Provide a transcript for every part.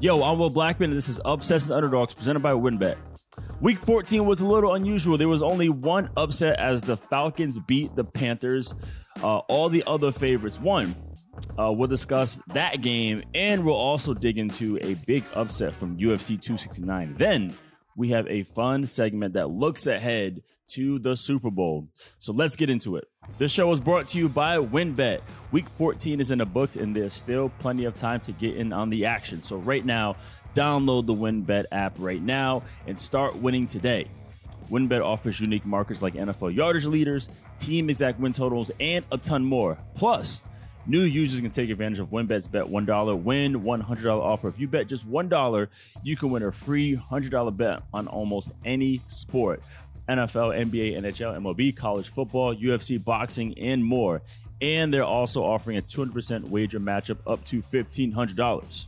Yo, I'm Will Blackman, and this is Upsets and Underdogs presented by WynnBET. Week 14 was a little unusual. There was only one upset as the Falcons beat the Panthers. Uh, all the other favorites won. Uh, we'll discuss that game, and we'll also dig into a big upset from UFC 269. Then we have a fun segment that looks ahead to the Super Bowl. So let's get into it. This show is brought to you by WynnBET. Week 14 is in the books, and there's still plenty of time to get in on the action. So right now, download the WynnBET app right now and start winning today. WynnBET offers unique markets like NFL yardage leaders, team exact win totals, and a ton more. Plus, New users can take advantage of WynnBET's bet $1, win $100 offer. If you bet just $1, you can win a free $100 bet on almost any sport. NFL, NBA, NHL, MLB, college football, UFC, boxing, and more. And they're also offering a 200% wager matchup up to $1,500.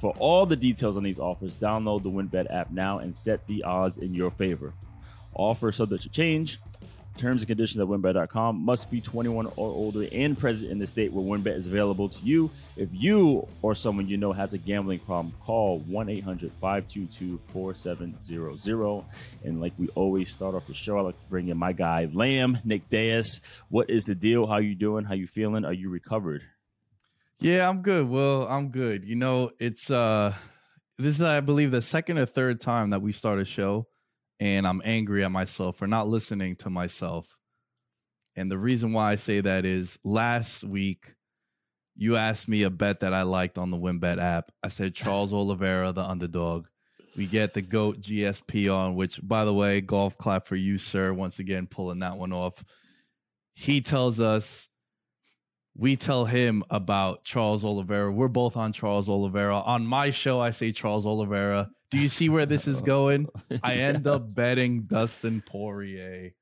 For all the details on these offers, download the WynnBET app now and set the odds in your favor. Offer subject to change. Terms and conditions at wynnbet.com must be 21 or older and present in the state where WynnBET is available to you. If you or someone you know has a gambling problem, call 1 800 522 4700. And like we always start off the show, I like to bring in my guy, Lamb, Nick Deus. What is the deal? How you doing? How you feeling? Are you recovered? Yeah, I'm good. Well, I'm good. You know, it's uh this is I believe the second or third time that we start a show and I'm angry at myself for not listening to myself. And the reason why I say that is last week you asked me a bet that I liked on the WynnBET app. I said Charles Oliveira, the underdog. We get the GOAT GSP on, which, by the way, golf clap for you, sir. Once again, pulling that one off. He tells us, we tell him about Charles Oliveira. We're both on Charles Oliveira. On my show, I say Charles Oliveira. Do you see where this is going? I end up betting Dustin Poirier.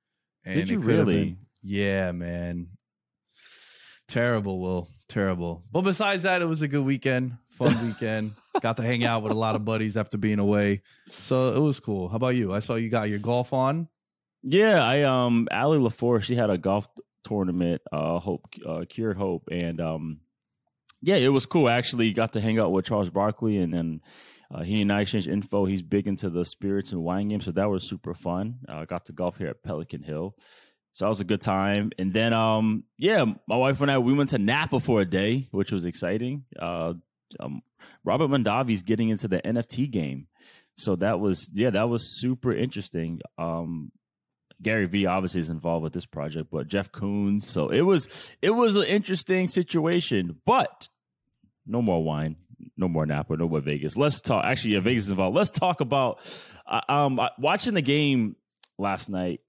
And Did you really? Been, yeah, man. Terrible, Will. Terrible. But besides that, it was a good weekend, fun weekend. got to hang out with a lot of buddies after being away. So it was cool. How about you? I saw you got your golf on. Yeah, I um Allie LaForce, she had a golf tournament, uh Hope uh Cured Hope. And um yeah, it was cool. I actually got to hang out with Charles Barkley and then uh, he and I exchanged info. He's big into the spirits and wine game, so that was super fun. I uh, got to golf here at Pelican Hill, so that was a good time. And then, um, yeah, my wife and I we went to Napa for a day, which was exciting. Uh, um, Robert Mondavi's getting into the NFT game, so that was yeah, that was super interesting. Um, Gary Vee obviously is involved with this project, but Jeff Koons. So it was it was an interesting situation, but no more wine no more Napa, no more Vegas. Let's talk. Actually, yeah, Vegas is involved. Let's talk about uh, um watching the game last night.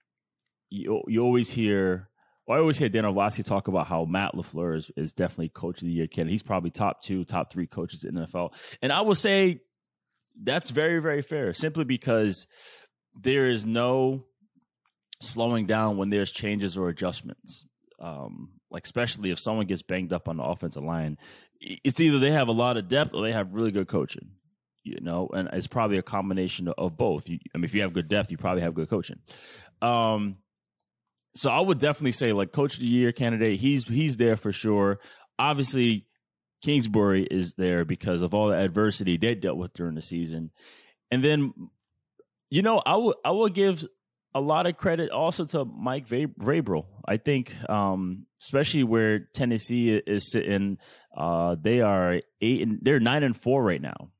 You you always hear. Well, I always hear Dan Orlovsky talk about how Matt LaFleur is, is definitely coach of the year candidate. He's probably top two, top three coaches in NFL. And I would say that's very, very fair, simply because there is no slowing down when there's changes or adjustments. Um, like especially if someone gets banged up on the offensive line, it's either they have a lot of depth or they have really good coaching. You know, and it's probably a combination of both. You, I mean, if you have good depth, you probably have good coaching. Um, so I would definitely say like coach of the year candidate. He's he's there for sure. Obviously, Kingsbury is there because of all the adversity they dealt with during the season, and then you know I would I would give a lot of credit also to Mike Vrabel. I think, um, especially where Tennessee is sitting, uh, they are eight and they're nine and four right now,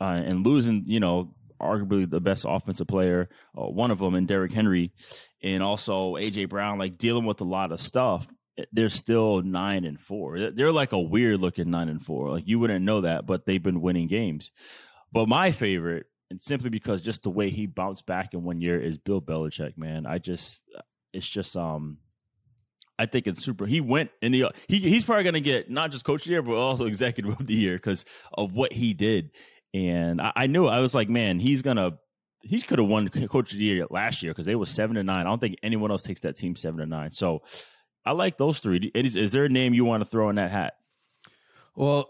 uh, and losing, you know, arguably the best offensive player, uh, one of them, and Derrick Henry, and also AJ Brown, like dealing with a lot of stuff. They're still nine and four. They're like a weird looking nine and four. Like you wouldn't know that, but they've been winning games. But my favorite and simply because just the way he bounced back in one year is Bill Belichick, man. I just it's just um I think it's super. He went in the he he's probably going to get not just coach of the year, but also executive of the year because of what he did. And I, I, knew I was like, man, he's gonna he could have won coach of the year last year because they were seven to nine. I don't think anyone else takes that team seven to nine. So I like those three. Is, is there a name you want to throw in that hat? Well,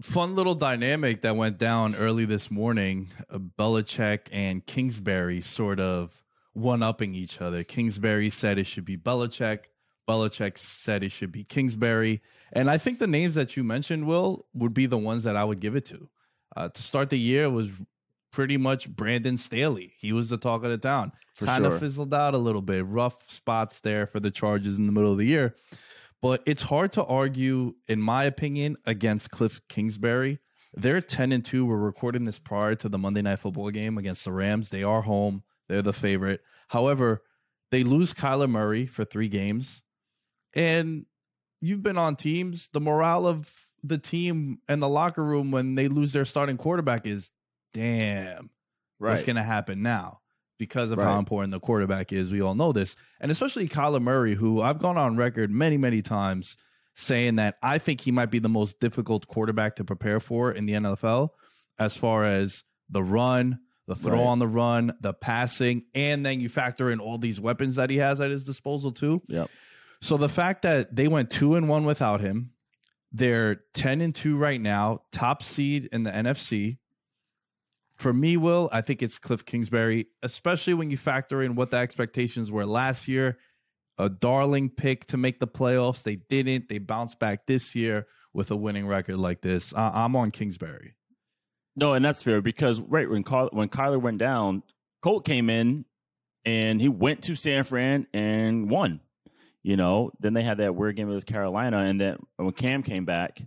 fun little dynamic that went down early this morning. Uh, Belichick and Kingsbury sort of one upping each other. Kingsbury said it should be Belichick. Belichick said it should be Kingsbury. And I think the names that you mentioned, Will, would be the ones that I would give it to. Uh, to start the year was pretty much Brandon Staley. He was the talk of the town. For kind sure. of fizzled out a little bit. Rough spots there for the Chargers in the middle of the year. But it's hard to argue, in my opinion, against Cliff Kingsbury. They're 10 and 2. We're recording this prior to the Monday night football game against the Rams. They are home. They're the favorite. However, they lose Kyler Murray for three games. And you've been on teams. The morale of the team and the locker room when they lose their starting quarterback is damn what's going to happen now because of how important the quarterback is. We all know this. And especially Kyler Murray, who I've gone on record many, many times saying that I think he might be the most difficult quarterback to prepare for in the NFL as far as the run, the throw Right. on the run, the passing, and then you factor in all these weapons that he has at his disposal too. Yep. So the fact that they went two and one without him, they're 10 and 2 right now, top seed in the NFC. For me, Will, I think it's Cliff Kingsbury, especially when you factor in what the expectations were last year. A darling pick to make the playoffs. They didn't. They bounced back this year with a winning record like this. I'm on Kingsbury. No, and that's fair because right when Ky- when Kyler went down, Colt came in and he went to San Fran and won. You know, then they had that weird game against Carolina, and then when Cam came back,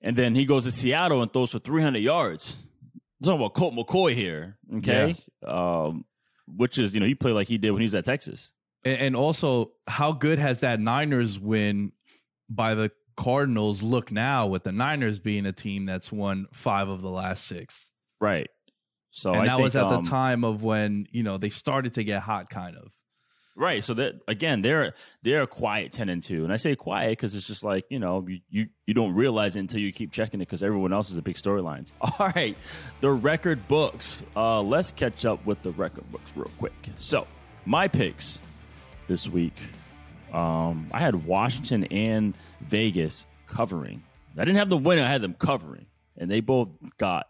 and then he goes to Seattle and throws for 300 yards. I'm talking about Colt McCoy here, okay? Um, which is you know he played like he did when he was at Texas. And, and also, how good has that Niners win by the Cardinals look now with the Niners being a team that's won five of the last six? Right. So and I that think, was at um, the time of when, you know, they started to get hot, kind of. Right. So that again, they're they're a quiet and two, and I say quiet because it's just like you know you, you you don't realize it until you keep checking it because everyone else is a big storylines. All right, the record books. Uh, let's catch up with the record books real quick. So my picks this week, um, I had Washington and Vegas covering. I didn't have the winner; I had them covering, and they both got.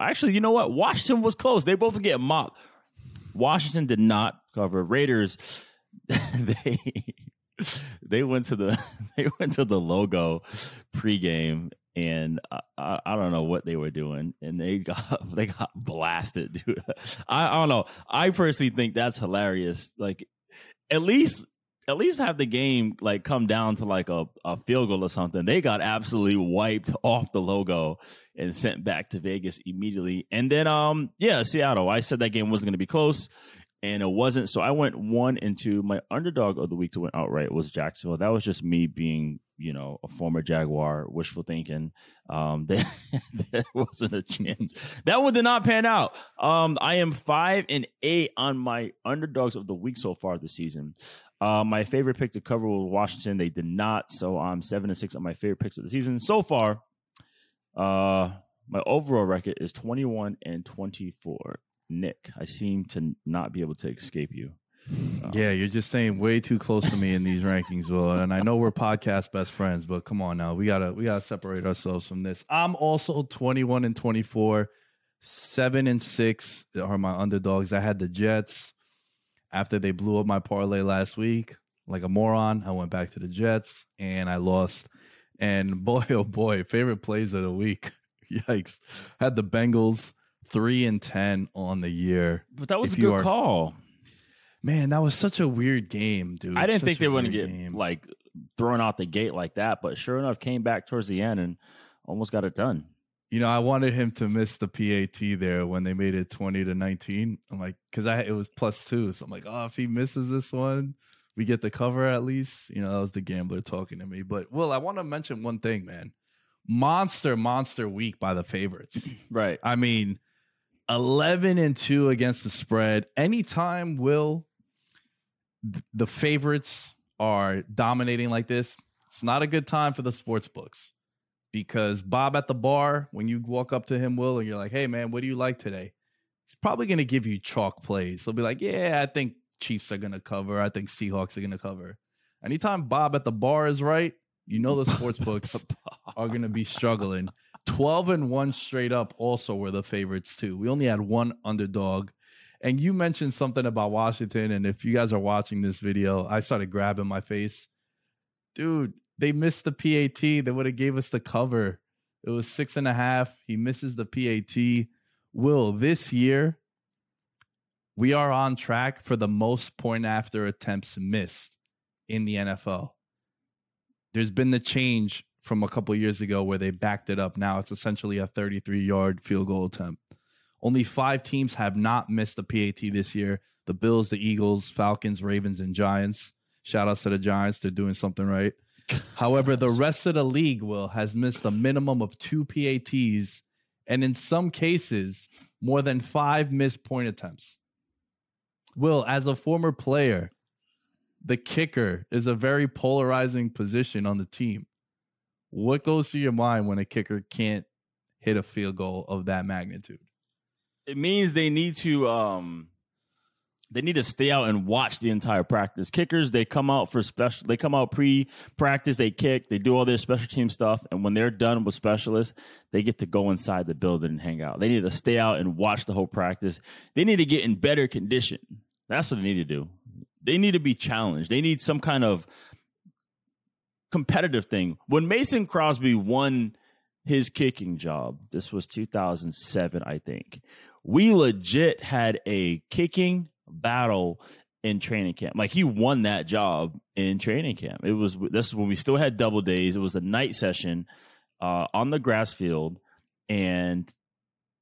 Actually, you know what? Washington was close. They both get mopped. Washington did not cover. Raiders, they they went to the they went to the logo pregame, and I, I, I don't know what they were doing, and they got they got blasted, dude. I, I don't know. I personally think that's hilarious. Like, at least at least have the game like come down to like a, a field goal or something. They got absolutely wiped off the logo and sent back to Vegas immediately. And then um yeah, Seattle. I said that game wasn't gonna be close. And it wasn't. So I went one and two. My underdog of the week to win outright was Jacksonville. That was just me being, you know, a former Jaguar, wishful thinking. Um, there wasn't a chance. That one did not pan out. Um, I am five and eight on my underdogs of the week so far this season. Uh, my favorite pick to cover was Washington. They did not, so I'm seven and six on my favorite picks of the season so far. Uh, my overall record is 21 and 24. Nick, I seem to not be able to escape you. Um, Yeah, you're just saying way too close to me in these rankings, Will. And I know we're podcast best friends, but come on now. We gotta we gotta separate ourselves from this. I'm also 21 and 24. Seven and six are my underdogs. I had the Jets after they blew up my parlay last week. Like a moron, I went back to the Jets and I lost. And boy, oh boy, favorite plays of the week. Yikes. Had the Bengals three and ten on the year. But that was If a good are- call. Man, that was such a weird game, dude. I didn't Such think they to get game. like thrown out the gate like that, but sure enough, came back towards the end and almost got it done. You know, I wanted him to miss the PAT there when they made it twenty to nineteen. I'm like, because I it was plus two, so I'm like, oh, if he misses this one, we get the cover at least. You know, that was the gambler talking to me. But Will, I want to mention one thing, man. Monster, monster week by the favorites. Right. I mean, 11 and 2 against the spread. Anytime Will the favorites are dominating like this, it's not a good time for the sports books. Because Bob at the bar, when you walk up to him, Will, and you're like, hey man, what do you like today? He's probably gonna give you chalk plays. He'll be like, Yeah, I think Chiefs are gonna cover. I think Seahawks are gonna cover. Anytime Bob at the bar is right, you know the sports books are going to be struggling. 12 and 1 straight up also were the favorites too. We only had one underdog. And you mentioned something about Washington and if you guys are watching this video, I started grabbing my face. Dude, they missed the PAT. They would have gave us the cover. It was six and a half. He misses the PAT. Will this year we are on track for the most point after attempts missed in the NFL. There's been the change from a couple years ago where they backed it up. Now it's essentially a 33 yard field goal attempt. Only five teams have not missed a PAT this year the Bills, the Eagles, Falcons, Ravens, and Giants. Shout outs to the Giants. They're doing something right. However, the rest of the league will has missed a minimum of two PATs and in some cases more than five missed point attempts. Will, as a former player, the kicker is a very polarizing position on the team. What goes through your mind when a kicker can't hit a field goal of that magnitude? It means they need to um they need to stay out and watch the entire practice. Kickers, they come out for special. They come out pre-practice. They kick. They do all their special team stuff, and when they're done with specialists, they get to go inside the building and hang out. They need to stay out and watch the whole practice. They need to get in better condition. That's what they need to do. They need to be challenged. They need some kind of competitive thing. When Mason Crosby won his kicking job, this was 2007, I think. We legit had a kicking battle in training camp. Like he won that job in training camp. It was this is when we still had double days. It was a night session uh, on the grass field, and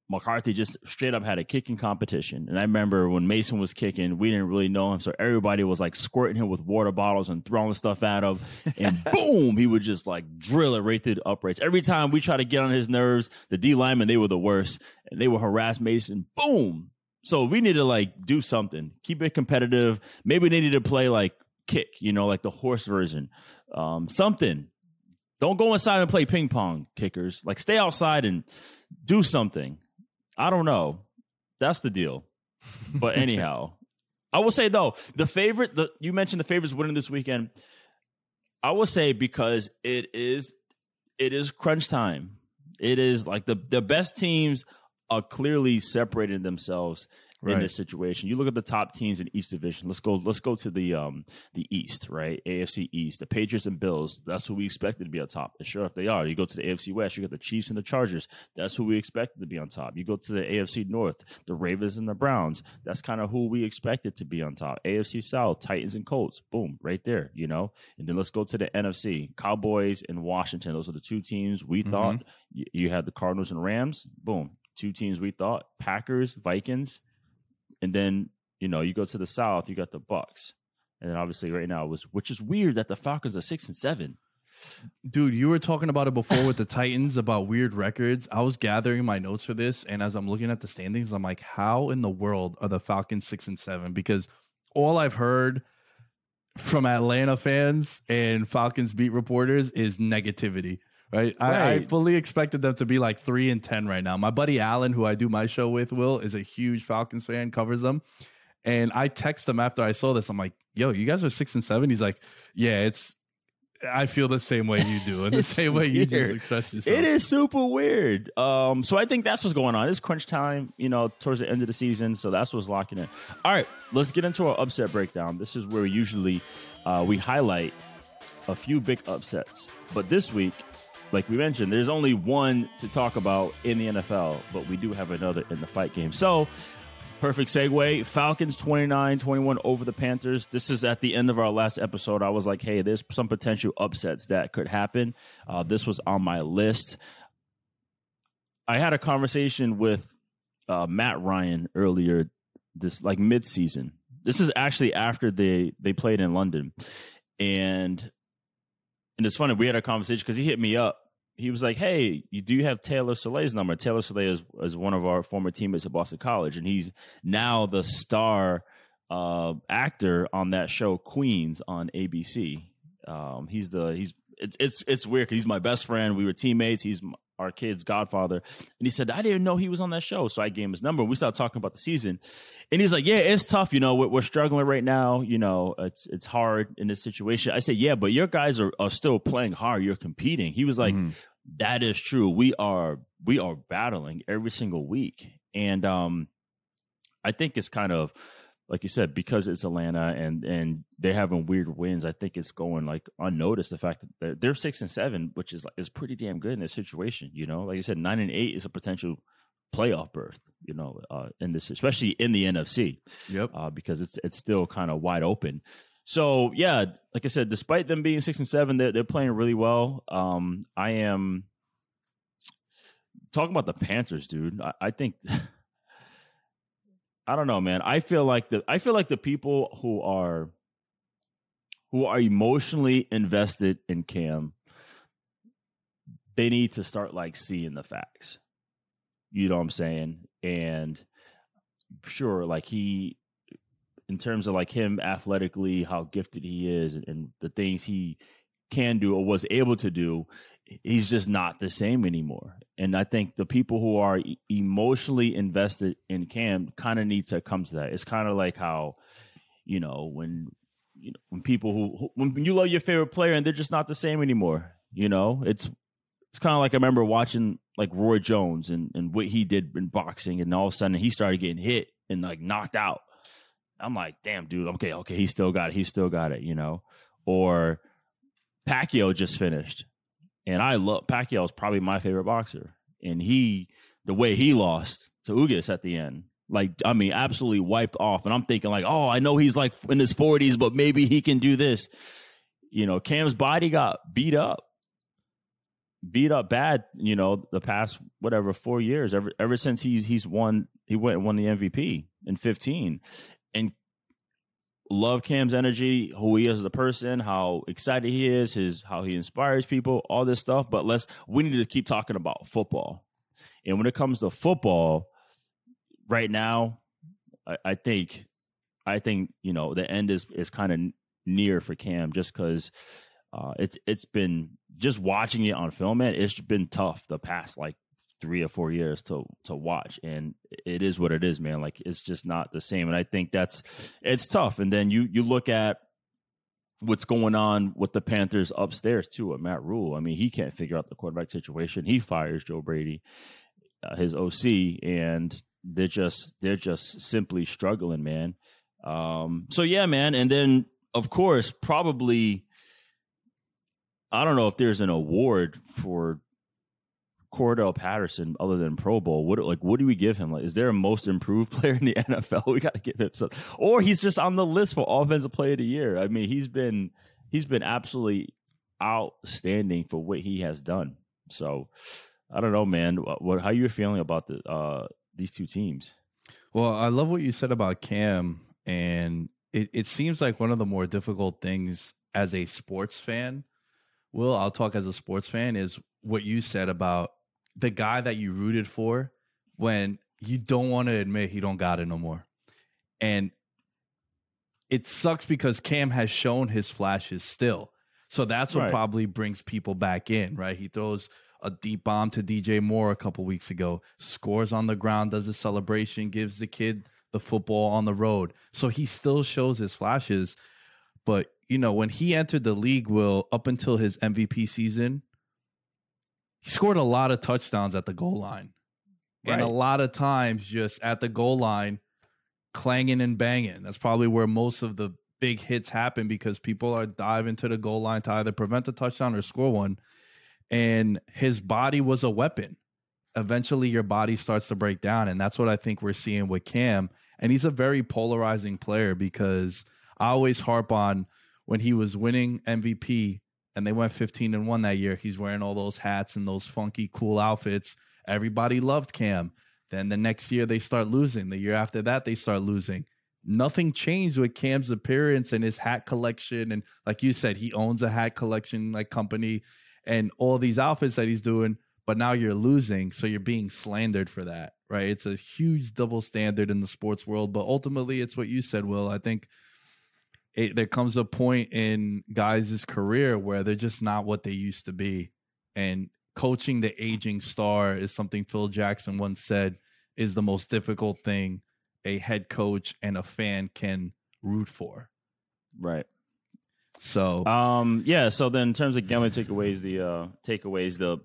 McCarthy just straight up had a kicking competition. And I remember when Mason was kicking, we didn't really know him. So everybody was like squirting him with water bottles and throwing stuff at him. And boom, he would just like drill it right through the uprights. Every time we try to get on his nerves, the D linemen, they were the worst. And they would harass Mason. Boom. So we need to like do something, keep it competitive. Maybe they need to play like kick, you know, like the horse version. Um, something. Don't go inside and play ping pong kickers. Like stay outside and do something I don't know. That's the deal. But anyhow, I will say though, the favorite the you mentioned the favorites winning this weekend. I will say because it is it is crunch time. It is like the the best teams are clearly separating themselves right. in this situation. You look at the top teams in each division. Let's go. Let's go to the um the East, right? AFC East. The Patriots and Bills. That's who we expected to be on top. And sure, if they are, you go to the AFC West. You got the Chiefs and the Chargers. That's who we expected to be on top. You go to the AFC North. The Ravens and the Browns. That's kind of who we expected to be on top. AFC South. Titans and Colts. Boom, right there. You know. And then let's go to the NFC. Cowboys and Washington. Those are the two teams we mm-hmm. thought. You, you had the Cardinals and Rams. Boom, two teams we thought Packers, Vikings, and then you know you go to the south, you got the Bucks, and then obviously right now was which is weird that the Falcons are six and seven. Dude, you were talking about it before with the Titans about weird records. I was gathering my notes for this, and as I'm looking at the standings, I'm like, how in the world are the Falcons six and seven? Because all I've heard from Atlanta fans and Falcons beat reporters is negativity. Right? right. I, I, fully expected them to be like three and ten right now. My buddy Alan, who I do my show with, Will, is a huge Falcons fan, covers them. And I text him after I saw this. I'm like, yo, you guys are six and seven. He's like, Yeah, it's I feel the same way you do, and the same way you just express yourself. It is super weird. Um, so I think that's what's going on. It's crunch time, you know, towards the end of the season. So that's what's locking in. All right, let's get into our upset breakdown. This is where usually uh, we highlight a few big upsets, but this week like we mentioned, there's only one to talk about in the NFL, but we do have another in the fight game. So, perfect segue. Falcons 29 21 over the Panthers. This is at the end of our last episode. I was like, hey, there's some potential upsets that could happen. Uh, this was on my list. I had a conversation with uh, Matt Ryan earlier, this like mid season. This is actually after they they played in London, and and it's funny. We had a conversation because he hit me up. He was like, "Hey, you do you have Taylor Sele's number? Taylor Sele is, is one of our former teammates at Boston College, and he's now the star uh, actor on that show Queens on ABC. Um, he's the he's it's it's it's weird because he's my best friend. We were teammates. He's our kid's godfather. And he said, I didn't know he was on that show. So I gave him his number. We started talking about the season. And he's like, Yeah, it's tough. You know, we're, we're struggling right now. You know, it's it's hard in this situation. I said, Yeah, but your guys are, are still playing hard. You're competing. He was like, mm-hmm. that is true. We are we are battling every single week. And um I think it's kind of like you said, because it's Atlanta and and they're having weird wins, I think it's going like unnoticed. The fact that they're, six and seven, which is is pretty damn good in this situation. You know, like you said, nine and eight is a potential playoff berth. You know, uh, in this, especially in the NFC. Yep. Uh, because it's it's still kind of wide open. So yeah, like I said, despite them being six and seven, they're they're playing really well. Um, I am talking about the Panthers, dude. I, I think. I don't know, man. I feel like the I feel like the people who are who are emotionally invested in Cam, they need to start like seeing the facts. You know what I'm saying? And sure, like he in terms of like him athletically, how gifted he is and, and the things he can do or was able to do, he's just not the same anymore. And I think the people who are emotionally invested in Cam kind of need to come to that. It's kind of like how, you know, when you know when people who, who when you love your favorite player and they're just not the same anymore. You know, it's it's kind of like I remember watching like Roy Jones and and what he did in boxing, and all of a sudden he started getting hit and like knocked out. I'm like, damn, dude. Okay, okay, he still got it. He still got it. You know, or Pacquiao just finished and I love Pacquiao is probably my favorite boxer, and he the way he lost to Ugas at the end, like I mean, absolutely wiped off. And I'm thinking like, oh, I know he's like in his 40s, but maybe he can do this. You know, Cam's body got beat up, beat up bad. You know, the past whatever four years, ever ever since he's he's won, he went and won the MVP in 15, and love Cam's energy, who he is as a person, how excited he is, his how he inspires people, all this stuff. But let's we need to keep talking about football. And when it comes to football, right now, I, I think I think you know the end is is kind of near for Cam just because uh, it's it's been just watching it on film, man. It's been tough the past like three or four years to to watch and it is what it is man. Like it's just not the same and i think that's it's tough and then you you look at what's going on with the panthers upstairs too at Matt Rhule i mean he can't figure out the quarterback situation. He fires joe brady uh, his oc and they're just they're just simply struggling man. Um so yeah man and then of course probably i don't know if there's an award for Cordarrelle Patterson other than Pro Bowl? What like what do we give him? Like, is there a most improved player in the NFL? We got to give him some, or he's just on the list for offensive player of the year. I mean, he's been he's been absolutely outstanding for what he has done. So I don't know, man. What how you feeling about the uh, these two teams? Well, I love what you said about Cam, and it, it seems like one of the more difficult things as a sports fan. Will I'll talk as a sports fan is what you said about the guy that you rooted for when you don't want to admit he don't got it no more. And it sucks because Cam has shown his flashes still. So that's what right. probably brings people back in, right? He throws a deep bomb to DJ Moore a couple weeks ago, scores on the ground, does a celebration, gives the kid the football on the road. So he still shows his flashes. But, you know, when he entered the league, will up until his MVP season, he scored a lot of touchdowns at the goal line. Right. And a lot of times just at the goal line, clanging and banging. That's probably where most of the big hits happen because people are diving to the goal line to either prevent a touchdown or score one. And his body was a weapon. Eventually, your body starts to break down. And that's what I think we're seeing with Cam. And he's a very polarizing player because I always harp on when he was winning MVP, and they went 15 and 1 that year. He's wearing all those hats and those funky cool outfits. Everybody loved Cam. Then the next year they start losing. The year after that they start losing. Nothing changed with Cam's appearance and his hat collection and like you said he owns a hat collection like company and all these outfits that he's doing, but now you're losing, so you're being slandered for that, right? It's a huge double standard in the sports world, but ultimately it's what you said, Will. I think it, there comes a point in guys' career where they're just not what they used to be. And coaching the aging star is something Phil Jackson once said is the most difficult thing a head coach and a fan can root for. Right. So um yeah, so then in terms of gambling takeaways, the uh takeaways, the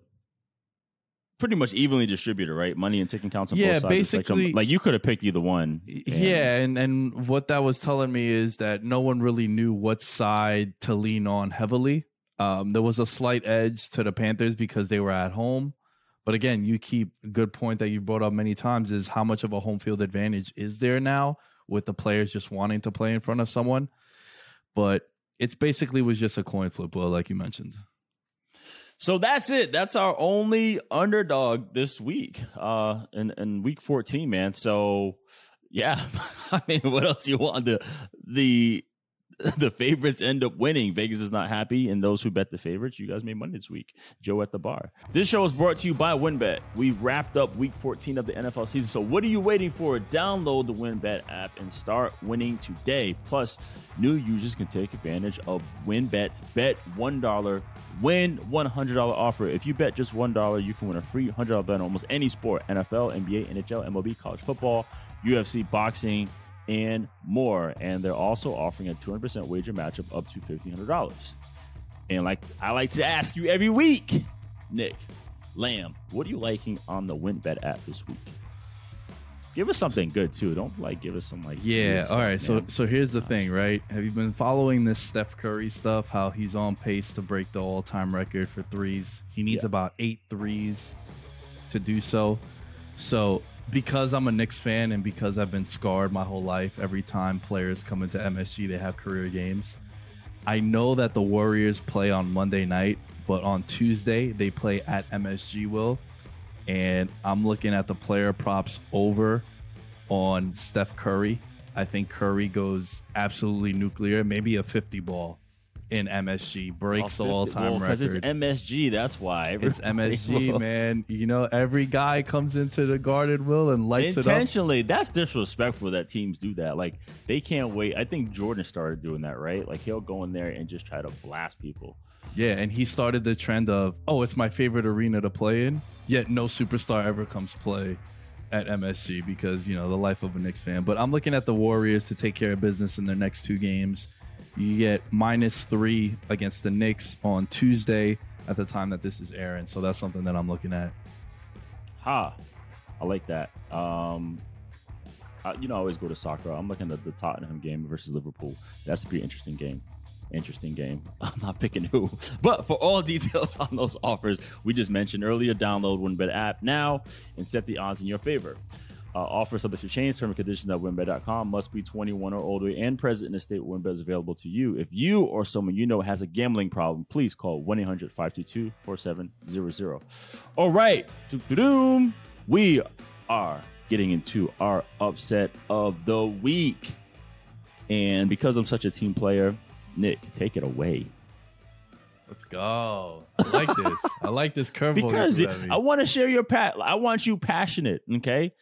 pretty much evenly distributed, right? Money and ticket counts on Yeah, both sides. It's like, basically- like, you could have picked either one. and- Yeah, and and what that was telling me is that no one really knew what side to lean on heavily. Um, there was a slight edge to the Panthers because they were at home, but again, you keep a good point that you brought up many times is how much of a home field advantage is there now with the players just wanting to play in front of someone. But it's basically was just a coin flip, well, like you mentioned. So that's it. That's our only underdog this week, uh, in, in week 14, man. So yeah, I mean, what else you want? The, the, the favorites end up winning. Vegas is not happy, and those who bet the favorites, you guys made money this week. Joe at the bar. This show is brought to you by WynnBET. We've wrapped up week 14 of the NFL season. So what are you waiting for? Download the WynnBET app and start winning today. Plus, new users can take advantage of WynnBET's bet $1, win $100 offer. If you bet just $1, you can win a free $100 bet on almost any sport NFL, NBA, NHL, MLB, college football, UFC, boxing, and more. And they're also offering a 200% wager matchup up to $1,500. And like I like to ask you every week, Nick, Lamb, what are you liking on the WynnBET app this week? Give us something good too. Don't like give us some like Yeah. All right. stuff, So man. so here's the thing, right? Have you been following this Steph Curry stuff? How he's on pace to break the all-time record for threes. He needs Yeah. about eight threes to do so. So because I'm a Knicks fan and because I've been scarred my whole life, every time players come into MSG, they have career games. I know that the Warriors play on Monday night, but on Tuesday they play at MSG. Will and I'm looking at the player props over on Steph Curry. I think Curry goes absolutely nuclear, maybe a 50 ball in MSG, breaks the all time because record. it's MSG. That's why It's MSG, will- man. You know, every guy comes into the Garden Will and lights it up. Intentionally, that's disrespectful that teams do that. Like they can't wait. I think Jordan started doing that, right? Like he'll go in there and just try to blast people. Yeah, and he started the trend of, oh, it's my favorite arena to play in. Yet no superstar ever comes play at MSG because you know the life of a Knicks fan. But I'm looking at the Warriors to take care of business in their next two games. You get minus three against the Knicks on Tuesday at the time that this is airing, so that's something that I'm looking at. Ha, I like that. Um, I, you know, I always go to soccer. I'm looking at the Tottenham game versus Liverpool. That's be an interesting game. Interesting game. I'm not picking who, but for all details on those offers we just mentioned earlier, download WynnBET app now and set the odds in your favor. Uh, offer subject to change. Term and conditions at wynnbet.com. Must be 21 or older and present in the state where WynnBET is available to you. If you or someone you know has a gambling problem, please call 1 800 522 4700. All right. We are getting into our upset of the week. And because I'm such a team player, Nick, take it away. Let's go. I like this. I like this curveball. Because you threw at me. I want to share your pat. I want you passionate. Okay.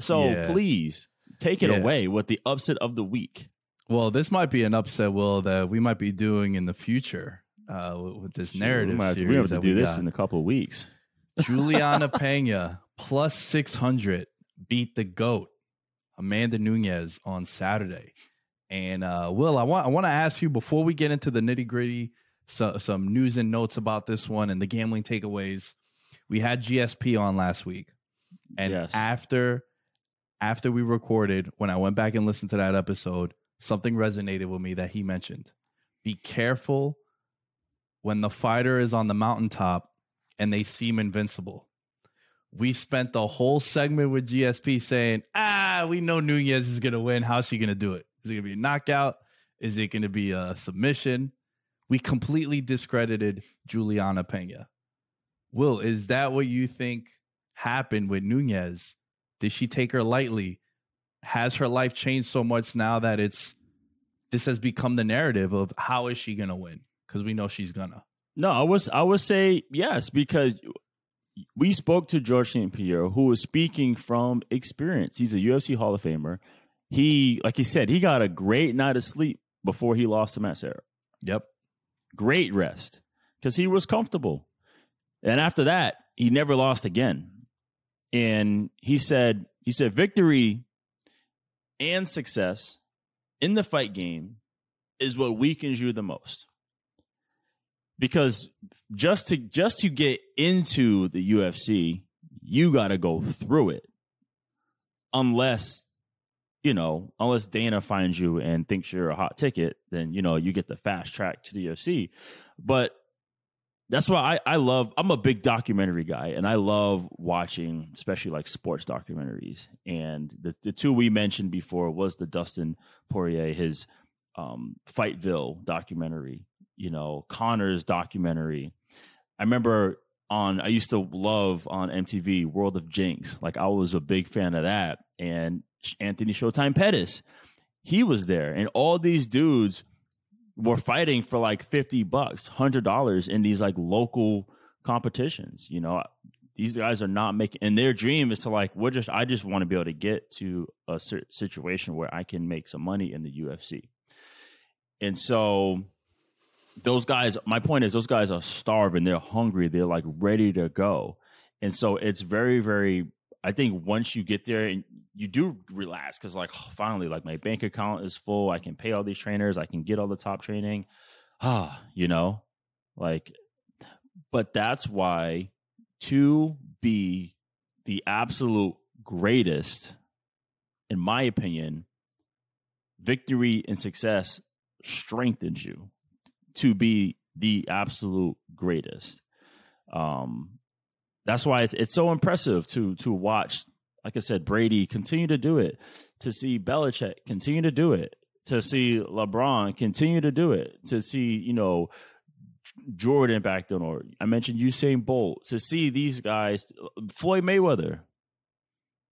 So Yeah. please take it Yeah. away with the upset of the week. Well, this might be an upset, Will, that we might be doing in the future uh, with this narrative we might have to, series. we have to do this got. in a couple of weeks. Juliana Pena plus 600 beat the GOAT, Amanda Nunes, on Saturday. And uh, Will, I want I want to ask you before we get into the nitty gritty, so, some news and notes about this one and the gambling takeaways. We had GSP on last week, and Yes. after after we recorded, when I went back and listened to that episode, something resonated with me that he mentioned. Be careful when the fighter is on the mountaintop and they seem invincible. We spent the whole segment with GSP saying, ah, we know Nunes is going to win. How's she going to do it? Is it going to be a knockout? Is it going to be a submission? We completely discredited Juliana Pena. Will, is that what you think happened with Nunes? Did she take her lightly? Has her life changed so much now that it's this has become the narrative of how is she going to win? Because we know she's gonna. No, I was I would say yes because we spoke to George St. Pierre, who was speaking from experience. He's a UFC Hall of Famer. He, like he said, he got a great night of sleep before he lost to Matt Serra. Yep. Great rest because he was comfortable. And after that, he never lost again. And he said, he said, victory and success in the fight game is what weakens you the most because just to just to get into the UFC, you got to go through it. Unless, you know, unless Dana finds you and thinks you're a hot ticket, then, you know, you get the fast track to the UFC. But that's why I, I love, I'm a big documentary guy and I love watching, especially like sports documentaries. And the, the two we mentioned before was the Dustin Poirier, his um, Fightville documentary, you know, connor's documentary. I remember on I used to love on MTV World of Jenks. Like I was a big fan of that. And Anthony Showtime Pettis, he was there. And all these dudes were fighting for like 50 bucks, $100 in these like local competitions, you know. These guys are not making and their dream is to like we're just I just want to be able to get to a situation where I can make some money in the UFC. And so those guys, my point is, those guys are starving. They're hungry. They're like ready to go. And so it's very, very, I think once you get there and you do relax because, like, oh, finally, like my bank account is full. I can pay all these trainers. I can get all the top training. Ah, you know, like, but that's why to be the absolute greatest, in my opinion, victory and success strengthens you to be the absolute greatest. Um, that's why it's it's so impressive to to watch. Like I said, Brady continue to do it. To see Belichick continue to do it. To see LeBron continue to do it. To see you know Jordan back then, or I mentioned Usain Bolt. To see these guys, Floyd Mayweather.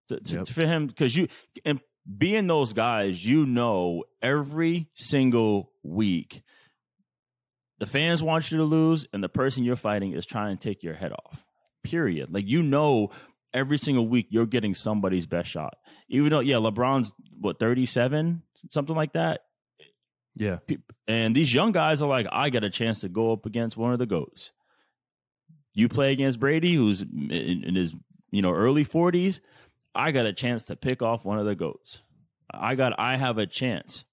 To, to, yep. For him, because you and being those guys, you know every single week the fans want you to lose, and the person you're fighting is trying to take your head off. Period. Like you know, every single week you're getting somebody's best shot. Even though, yeah, LeBron's what 37, something like that. Yeah. And these young guys are like, I got a chance to go up against one of the goats. You play against Brady, who's in, his you know early 40s. I got a chance to pick off one of the goats. I got I have a chance.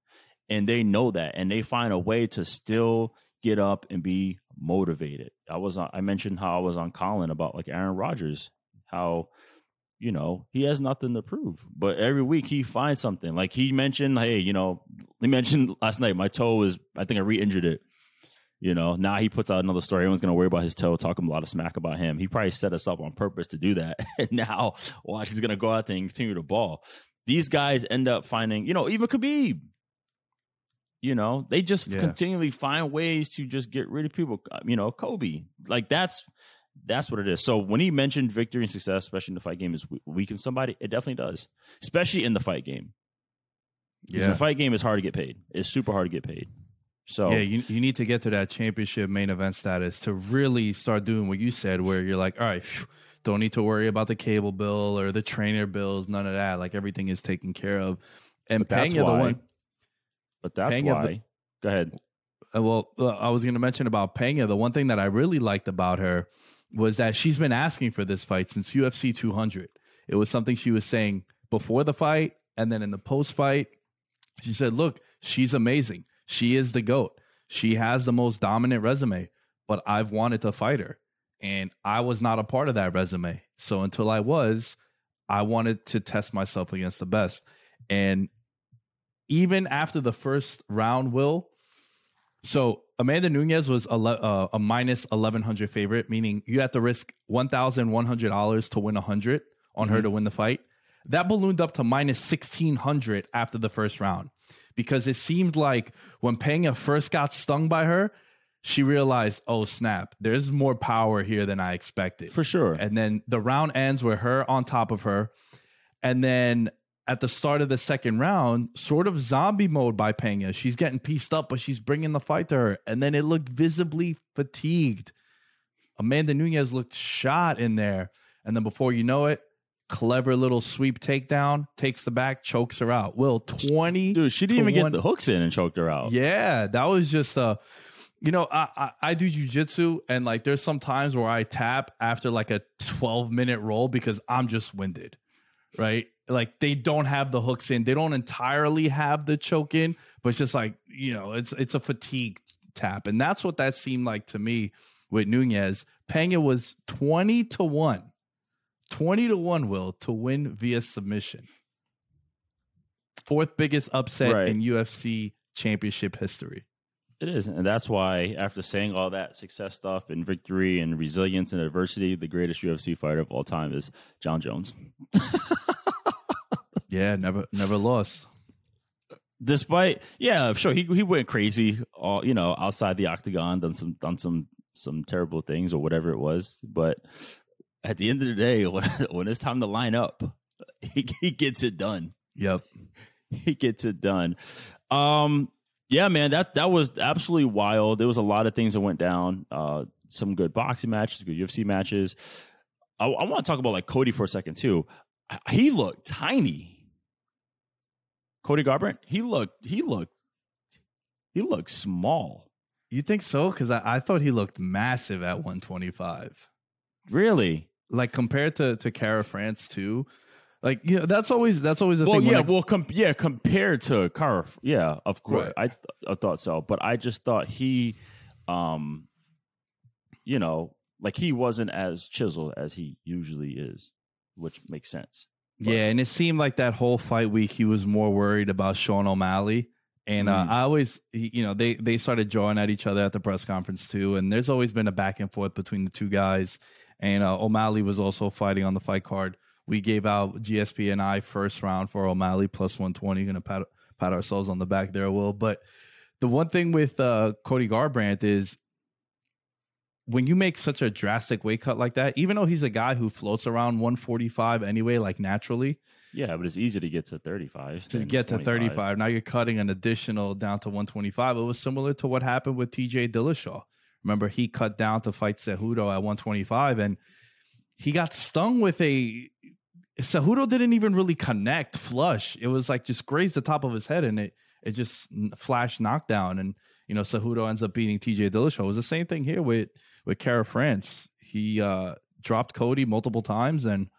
And they know that and they find a way to still get up and be motivated. I was on, I mentioned how I was on Colin about like Aaron Rodgers, how you know he has nothing to prove, but every week he finds something. Like he mentioned, hey, you know, he mentioned last night my toe is I think I re-injured it. You know, now he puts out another story. Everyone's gonna worry about his toe, talking a lot of smack about him. He probably set us up on purpose to do that. and now, watch, he's gonna go out there and continue to ball. These guys end up finding, you know, even Khabib you know, they just yeah. continually find ways to just get rid of people. You know, Kobe, like that's that's what it is. So when he mentioned victory and success, especially in the fight game, is weaken somebody, it definitely does, especially in the fight game. Yeah, the fight game is hard to get paid. It's super hard to get paid. So yeah, you you need to get to that championship main event status to really start doing what you said, where you're like, all right. Phew, don't need to worry about the cable bill or the trainer bills, none of that. Like everything is taken care of. And Pena, the one but that's Pena, why. The, Go ahead. Uh, well, uh, I was going to mention about Pena. The one thing that I really liked about her was that she's been asking for this fight since UFC 200. It was something she was saying before the fight and then in the post fight. She said, Look, she's amazing. She is the GOAT. She has the most dominant resume, but I've wanted to fight her. And I was not a part of that resume. So until I was, I wanted to test myself against the best. And even after the first round, will. So Amanda Nunes was a, uh, a minus 1100 favorite, meaning you have to risk $1,100 to win 100 on mm-hmm. her to win the fight. That ballooned up to minus 1600 after the first round because it seemed like when Pena first got stung by her, she realized, oh snap, there's more power here than I expected. For sure. And then the round ends with her on top of her. And then at the start of the second round, sort of zombie mode by Pena. She's getting pieced up, but she's bringing the fight to her. And then it looked visibly fatigued. Amanda Nunes looked shot in there. And then before you know it, clever little sweep takedown, takes the back, chokes her out. Will 20. Dude, she didn't even one. get the hooks in and choked her out. Yeah, that was just uh you know, I, I, I do jujitsu and like there's some times where I tap after like a 12 minute roll because I'm just winded. Right like they don't have the hooks in. They don't entirely have the choke in, but it's just like, you know, it's it's a fatigue tap. And that's what that seemed like to me with Nunes. Pena was 20 to 1. 20 to 1 will to win via submission. Fourth biggest upset Right. in UFC championship history. It is, and that's why after saying all that success stuff and victory and resilience and adversity, the greatest UFC fighter of all time is Jon Jones. Yeah, never never lost. Despite, yeah, sure, he he went crazy, all you know, outside the octagon, done some done some some terrible things or whatever it was. But at the end of the day, when when it's time to line up, he he gets it done. Yep. he gets it done. Um, yeah, man, that that was absolutely wild. There was a lot of things that went down. Uh, some good boxing matches, good UFC matches. I, I want to talk about like Cody for a second too. He looked tiny. Cody Garbrandt, he looked, he looked, he looked small. You think so? Because I, I thought he looked massive at 125. Really? Like compared to to Kara-France too. Like you know, that's always that's always the well, thing. when yeah, I- well, com- yeah, compared to Carr, yeah, of course, Right. I th- I thought so, but I just thought he, um, you know, like he wasn't as chiseled as he usually is, which makes sense. Yeah, and it seemed like that whole fight week he was more worried about Sean O'Malley. And uh, Mm. I always, you know, they they started drawing at each other at the press conference too. And there's always been a back and forth between the two guys. And uh, O'Malley was also fighting on the fight card. We gave out GSP and I first round for O'Malley plus 120. Going to pat pat ourselves on the back there, Will. But the one thing with uh, Cody Garbrandt is when you make such a drastic weight cut like that, even though he's a guy who floats around 145 anyway, like naturally, Yeah, but it's easy to get to thirty five to get to 35. Now you're cutting an additional down to 125. It was similar to what happened with TJ Dillashaw. Remember, he cut down to fight Cejudo at 125 and he got stung with a. Cejudo didn't even really connect flush. It was like just grazed the top of his head and it it just flashed knockdown. And, you know, Cejudo ends up beating TJ Dillashaw. It was the same thing here with, with Kara-France. He uh, dropped Cody multiple times and,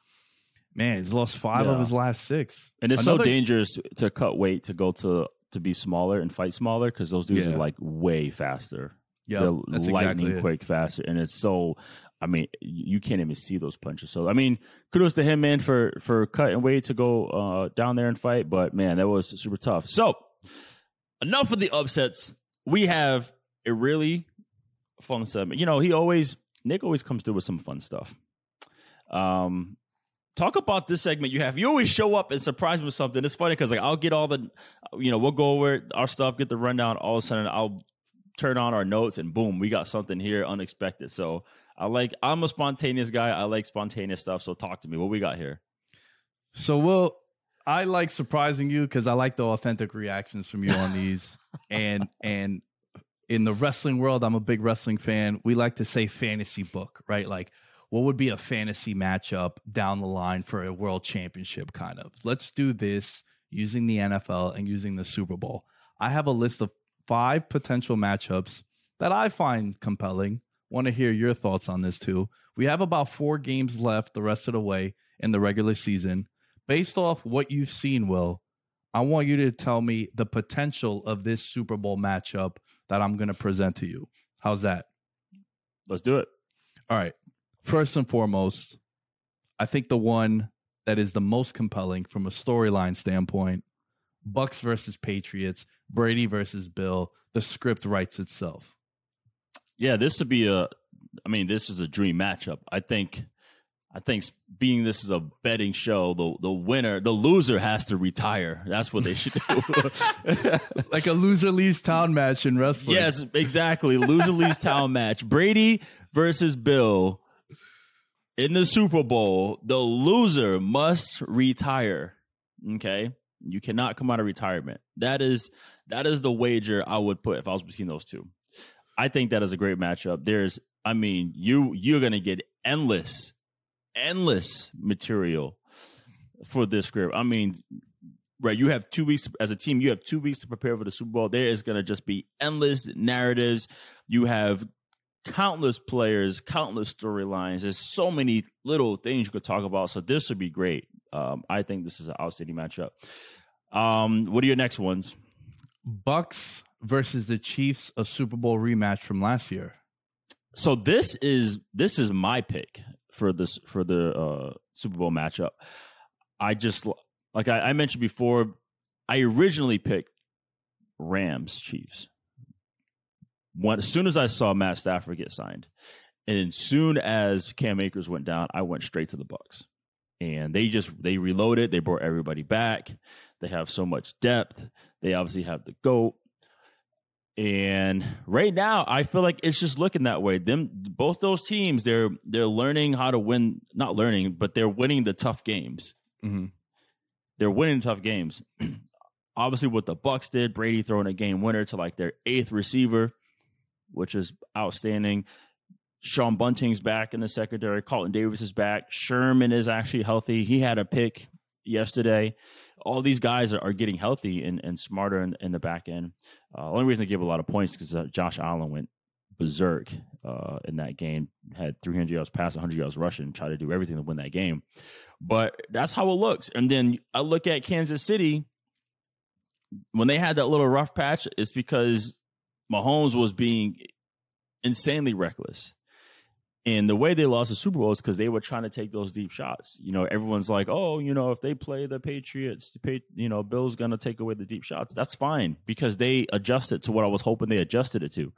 man, he's lost five of his last six. and it's so dangerous to cut weight to go to to be smaller and fight smaller because those dudes Yeah. are like way faster. Yeah, lightning exactly it. quick, faster, and it's so. I mean, you can't even see those punches. So, I mean, kudos to him, man, for for cutting weight to go uh, down there and fight. But man, that was super tough. So, enough of the upsets. We have a really fun segment. You know, he always Nick always comes through with some fun stuff. Um, talk about this segment you have. You always show up and surprise me with something. It's funny because like I'll get all the, you know, we'll go over our stuff, get the rundown. All of a sudden, I'll turn on our notes and boom, we got something here unexpected. So I like. I'm a spontaneous guy. I like spontaneous stuff. So talk to me. What we got here? So, Will, I like surprising you because I like the authentic reactions from you on these. and and in the wrestling world, I'm a big wrestling fan. We like to say fantasy book, right? Like, what would be a fantasy matchup down the line for a world championship? Kind of. Let's do this using the NFL and using the Super Bowl. I have a list of five potential matchups that I find compelling. Want to hear your thoughts on this too. We have about four games left the rest of the way in the regular season. Based off what you've seen, Will, I want you to tell me the potential of this Super Bowl matchup that I'm going to present to you. How's that? Let's do it. All right. First and foremost, I think the one that is the most compelling from a storyline standpoint, Bucks versus Patriots, Brady versus Bill, the script writes itself. Yeah, this would be a. I mean, this is a dream matchup. I think. I think being this is a betting show, the the winner, the loser has to retire. That's what they should do. Like a loser leaves town match in wrestling. yes, exactly. Loser leaves town match. Brady versus Bill in the Super Bowl. The loser must retire. Okay, you cannot come out of retirement. That is that is the wager I would put if I was between those two. I think that is a great matchup. There's, I mean, you you're gonna get endless, endless material for this script. I mean, right? You have two weeks as a team. You have two weeks to prepare for the Super Bowl. There is gonna just be endless narratives. You have countless players, countless storylines. There's so many little things you could talk about. So this would be great. Um, I think this is an outstanding matchup. Um, what are your next ones? Bucks versus the Chiefs, a Super Bowl rematch from last year. So this is this is my pick for this for the uh, Super Bowl matchup. I just like I, I mentioned before. I originally picked Rams Chiefs. When, as soon as I saw Matt Stafford get signed, and soon as Cam Akers went down, I went straight to the Bucks. And they just they reloaded. They brought everybody back. They have so much depth. They obviously have the goat. And right now, I feel like it's just looking that way. Them both those teams, they're they're learning how to win. Not learning, but they're winning the tough games. Mm-hmm. They're winning tough games. Obviously, what the Bucks did, Brady throwing a game winner to like their eighth receiver, which is outstanding. Sean Bunting's back in the secondary. Carlton Davis is back. Sherman is actually healthy. He had a pick yesterday. All these guys are, are getting healthy and, and smarter in, in the back end. Uh, only reason I give a lot of points because uh, Josh Allen went berserk uh, in that game. Had 300 yards pass, 100 yards rushing, tried to do everything to win that game. But that's how it looks. And then I look at Kansas City. When they had that little rough patch, it's because Mahomes was being insanely reckless. And the way they lost the Super Bowl is because they were trying to take those deep shots. You know, everyone's like, "Oh, you know, if they play the Patriots, the you know, Bill's gonna take away the deep shots." That's fine because they adjusted to what I was hoping they adjusted it to.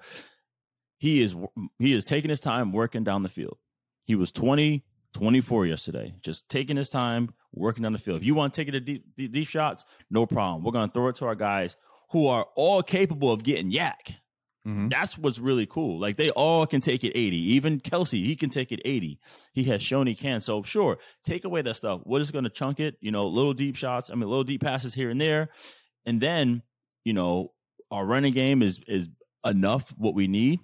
He is he is taking his time working down the field. He was 20, 24 yesterday, just taking his time working down the field. If you want to take it to deep, deep, deep shots, no problem. We're gonna throw it to our guys who are all capable of getting YAC. Mm-hmm. That's what's really cool. Like they all can take it 80. Even Kelce, he can take it 80. He has shown he can. So sure, take away that stuff. We're gonna chunk it, you know, little deep shots. I mean, little deep passes here and there. And then, you know, our running game is is enough what we need.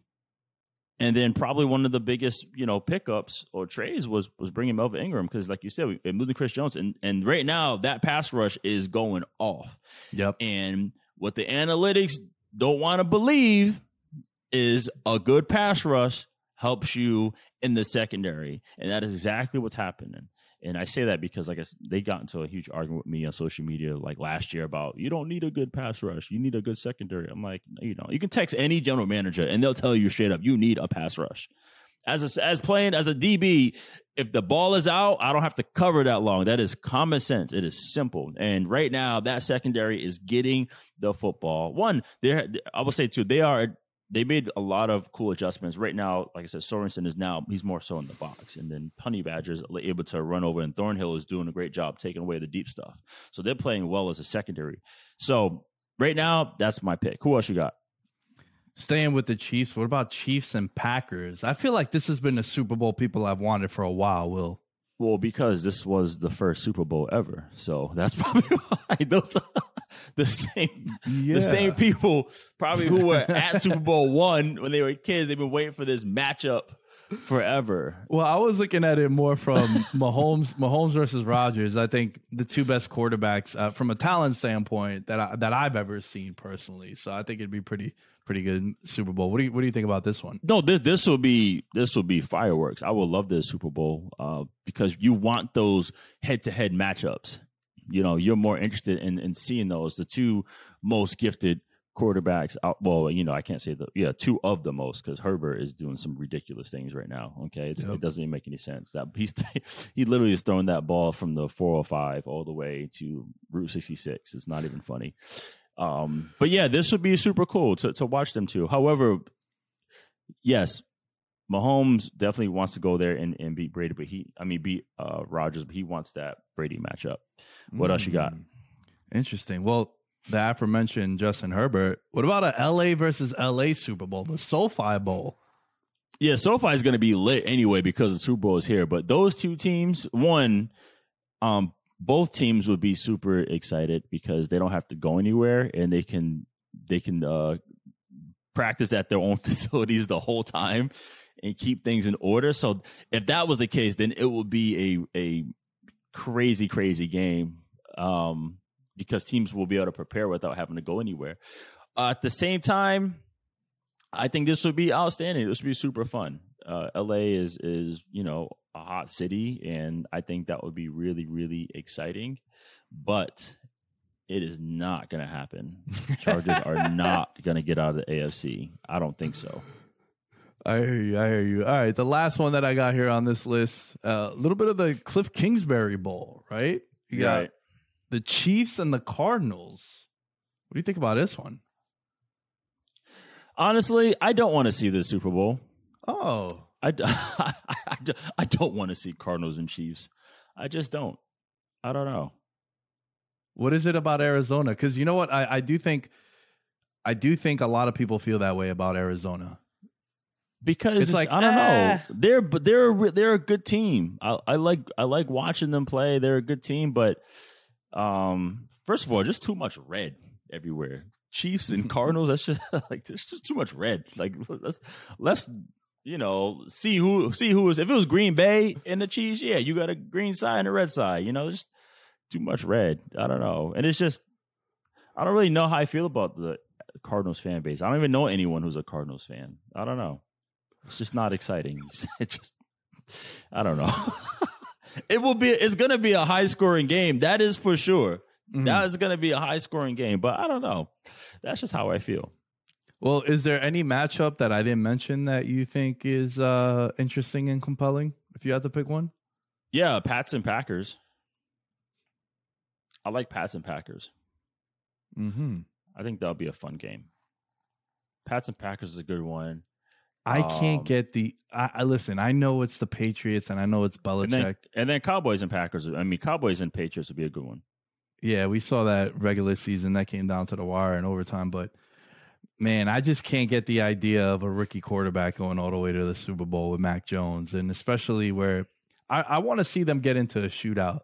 And then probably one of the biggest, you know, pickups or trades was was bringing Melvin Ingram because, like you said, we moved Chris Jones, and and right now that pass rush is going off. Yep. And what the analytics don't want to believe is a good pass rush helps you in the secondary, and that is exactly what's happening. And I say that because, I guess they got into a huge argument with me on social media like last year about you don't need a good pass rush, you need a good secondary. I'm like, you know, you can text any general manager and they'll tell you straight up, you need a pass rush. As a, as playing as a DB, if the ball is out, I don't have to cover that long. That is common sense. It is simple. And right now, that secondary is getting the football. One, there, I will say two, they are they made a lot of cool adjustments. Right now, like I said, Sorensen is now he's more so in the box, and then Honey Badger's able to run over, and Thornhill is doing a great job taking away the deep stuff. So they're playing well as a secondary. So right now, that's my pick. Who else you got? Staying with the Chiefs. What about Chiefs and Packers? I feel like this has been a Super Bowl people have wanted for a while. Will well, because this was the first Super Bowl ever, so that's probably why those the same yeah. the same people probably who were at Super Bowl one when they were kids. They've been waiting for this matchup forever. Well, I was looking at it more from Mahomes, Mahomes versus Rodgers. I think the two best quarterbacks uh, from a talent standpoint that I, that I've ever seen personally. So I think it'd be pretty pretty good Super Bowl. What do you what do you think about this one? No, this this will be this will be fireworks. I would love this Super Bowl uh, because you want those head to head matchups. You know, you're more interested in in seeing those the two most gifted quarterbacks out well you know i can't say the yeah two of the most because herbert is doing some ridiculous things right now okay? Yep. it doesn't even make any sense that he's he literally is throwing that ball from the 405 all the way to route 66 it's not even funny. Um but yeah this would be super cool to, to watch them too. However yes Mahomes definitely wants to go there and, and beat Brady, but he, I mean, beat uh, Rodgers, but he wants that Brady matchup. What mm. else you got? Mm. Interesting. Well, the aforementioned Justin Herbert. What about a LA versus LA Super Bowl, the SoFi Bowl? Yeah, SoFi is going to be lit anyway because the Super Bowl is here. But those two teams, one, um, both teams would be super excited because they don't have to go anywhere and they can they can uh, practice at their own facilities the whole time and keep things in order. So if that was the case, then it would be a a crazy crazy game. Um, because teams will be able to prepare without having to go anywhere. Uh, at the same time, I think this would be outstanding. This would be super fun. Uh, LA is is you know a hot city, and I think that would be really really exciting. But it is not going to happen. Chargers are not going to get out of the AFC. I don't think so. I hear you. I hear you. All right, the last one that I got here on this list, a uh, little bit of the Cliff Kingsbury Bowl, right? You got Right. the Chiefs and the Cardinals. What do you think about this one? Honestly, I don't want to see the Super Bowl. Oh, I I I don't want to see Cardinals and Chiefs. I just don't. I don't know. what is it about Arizona? Because you know what, I, I do think, I do think a lot of people feel that way about Arizona. Because It's like, I don't eh. know. They're but they're a they're a good team. I, I like I like watching them play. They're a good team, but um, first of all, just too much red everywhere. Chiefs and Cardinals. That's just like there's just too much red. Like let's let's you know see who see who is. If it was Green Bay and the Chiefs, yeah, you got a green side and a red side. You know, just too much red. I don't know, and it's just I don't really know how I feel about the Cardinals fan base. I don't even know anyone who's a Cardinals fan. I don't know. It's just not exciting. It just, I don't know. it will be. It's going to be a high scoring game. That is for sure. Mhm. That is going to be a high scoring game. But I don't know. That's just how I feel. Well, is there any matchup that I didn't mention that you think is uh, interesting and compelling? If you had to pick one, Yeah, Pats and Packers. I like Pats and Packers. mm-hmm. I think that'll be a fun game. Pats and Packers is a good one. I can't Um, get the. I, I listen. I know it's the Patriots, and I know it's Belichick. And then, and then Cowboys and Packers. I mean, Cowboys and Patriots would be a good one. Yeah, we saw that regular season that came down to the wire and overtime. But man, I just can't get the idea of a rookie quarterback going all the way to the Super Bowl with Mac Jones, and especially where I, I want to see them get into a shootout.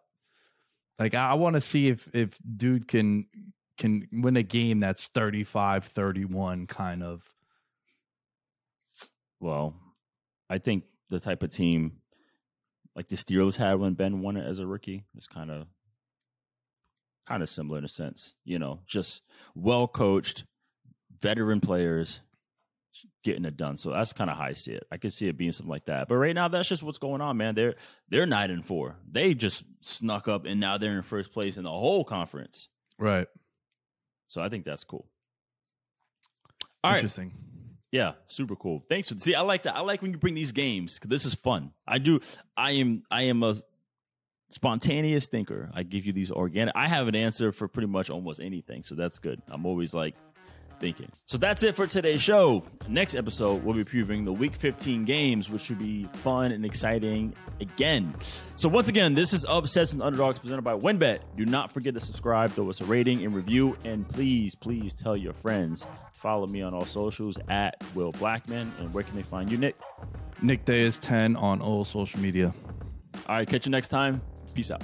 Like I, I want to see if if dude can can win a game that's 35-31 kind of. Well, I think the type of team like the Steelers had when Ben won it as a rookie is kind of kind of similar in a sense. You know, just well coached, veteran players getting it done. So that's kind of how I see it. I could see it being something like that. But right now, that's just what's going on, man. They're they're nine and four. They just snuck up and now they're in first place in the whole conference. Right. So I think that's cool. All right. Yeah, super cool. Thanks for see. I like that. I like when you bring these games because this is fun. I do. I am. I am a spontaneous thinker. I give you these organic. I have an answer for pretty much almost anything, so that's good. I'm always like thinking. So that's it for today's show. Next episode, we'll be previewing the Week 15 games, which should be fun and exciting again. So once again, this is Upsets and Underdogs presented by WynnBET. Do not forget to subscribe, throw us a rating and review, and please, please tell your friends. Follow me on all socials at Will Blackman. And where can they find you, Nick? Nick Day is 10 on all social media. All right, catch you next time. Peace out.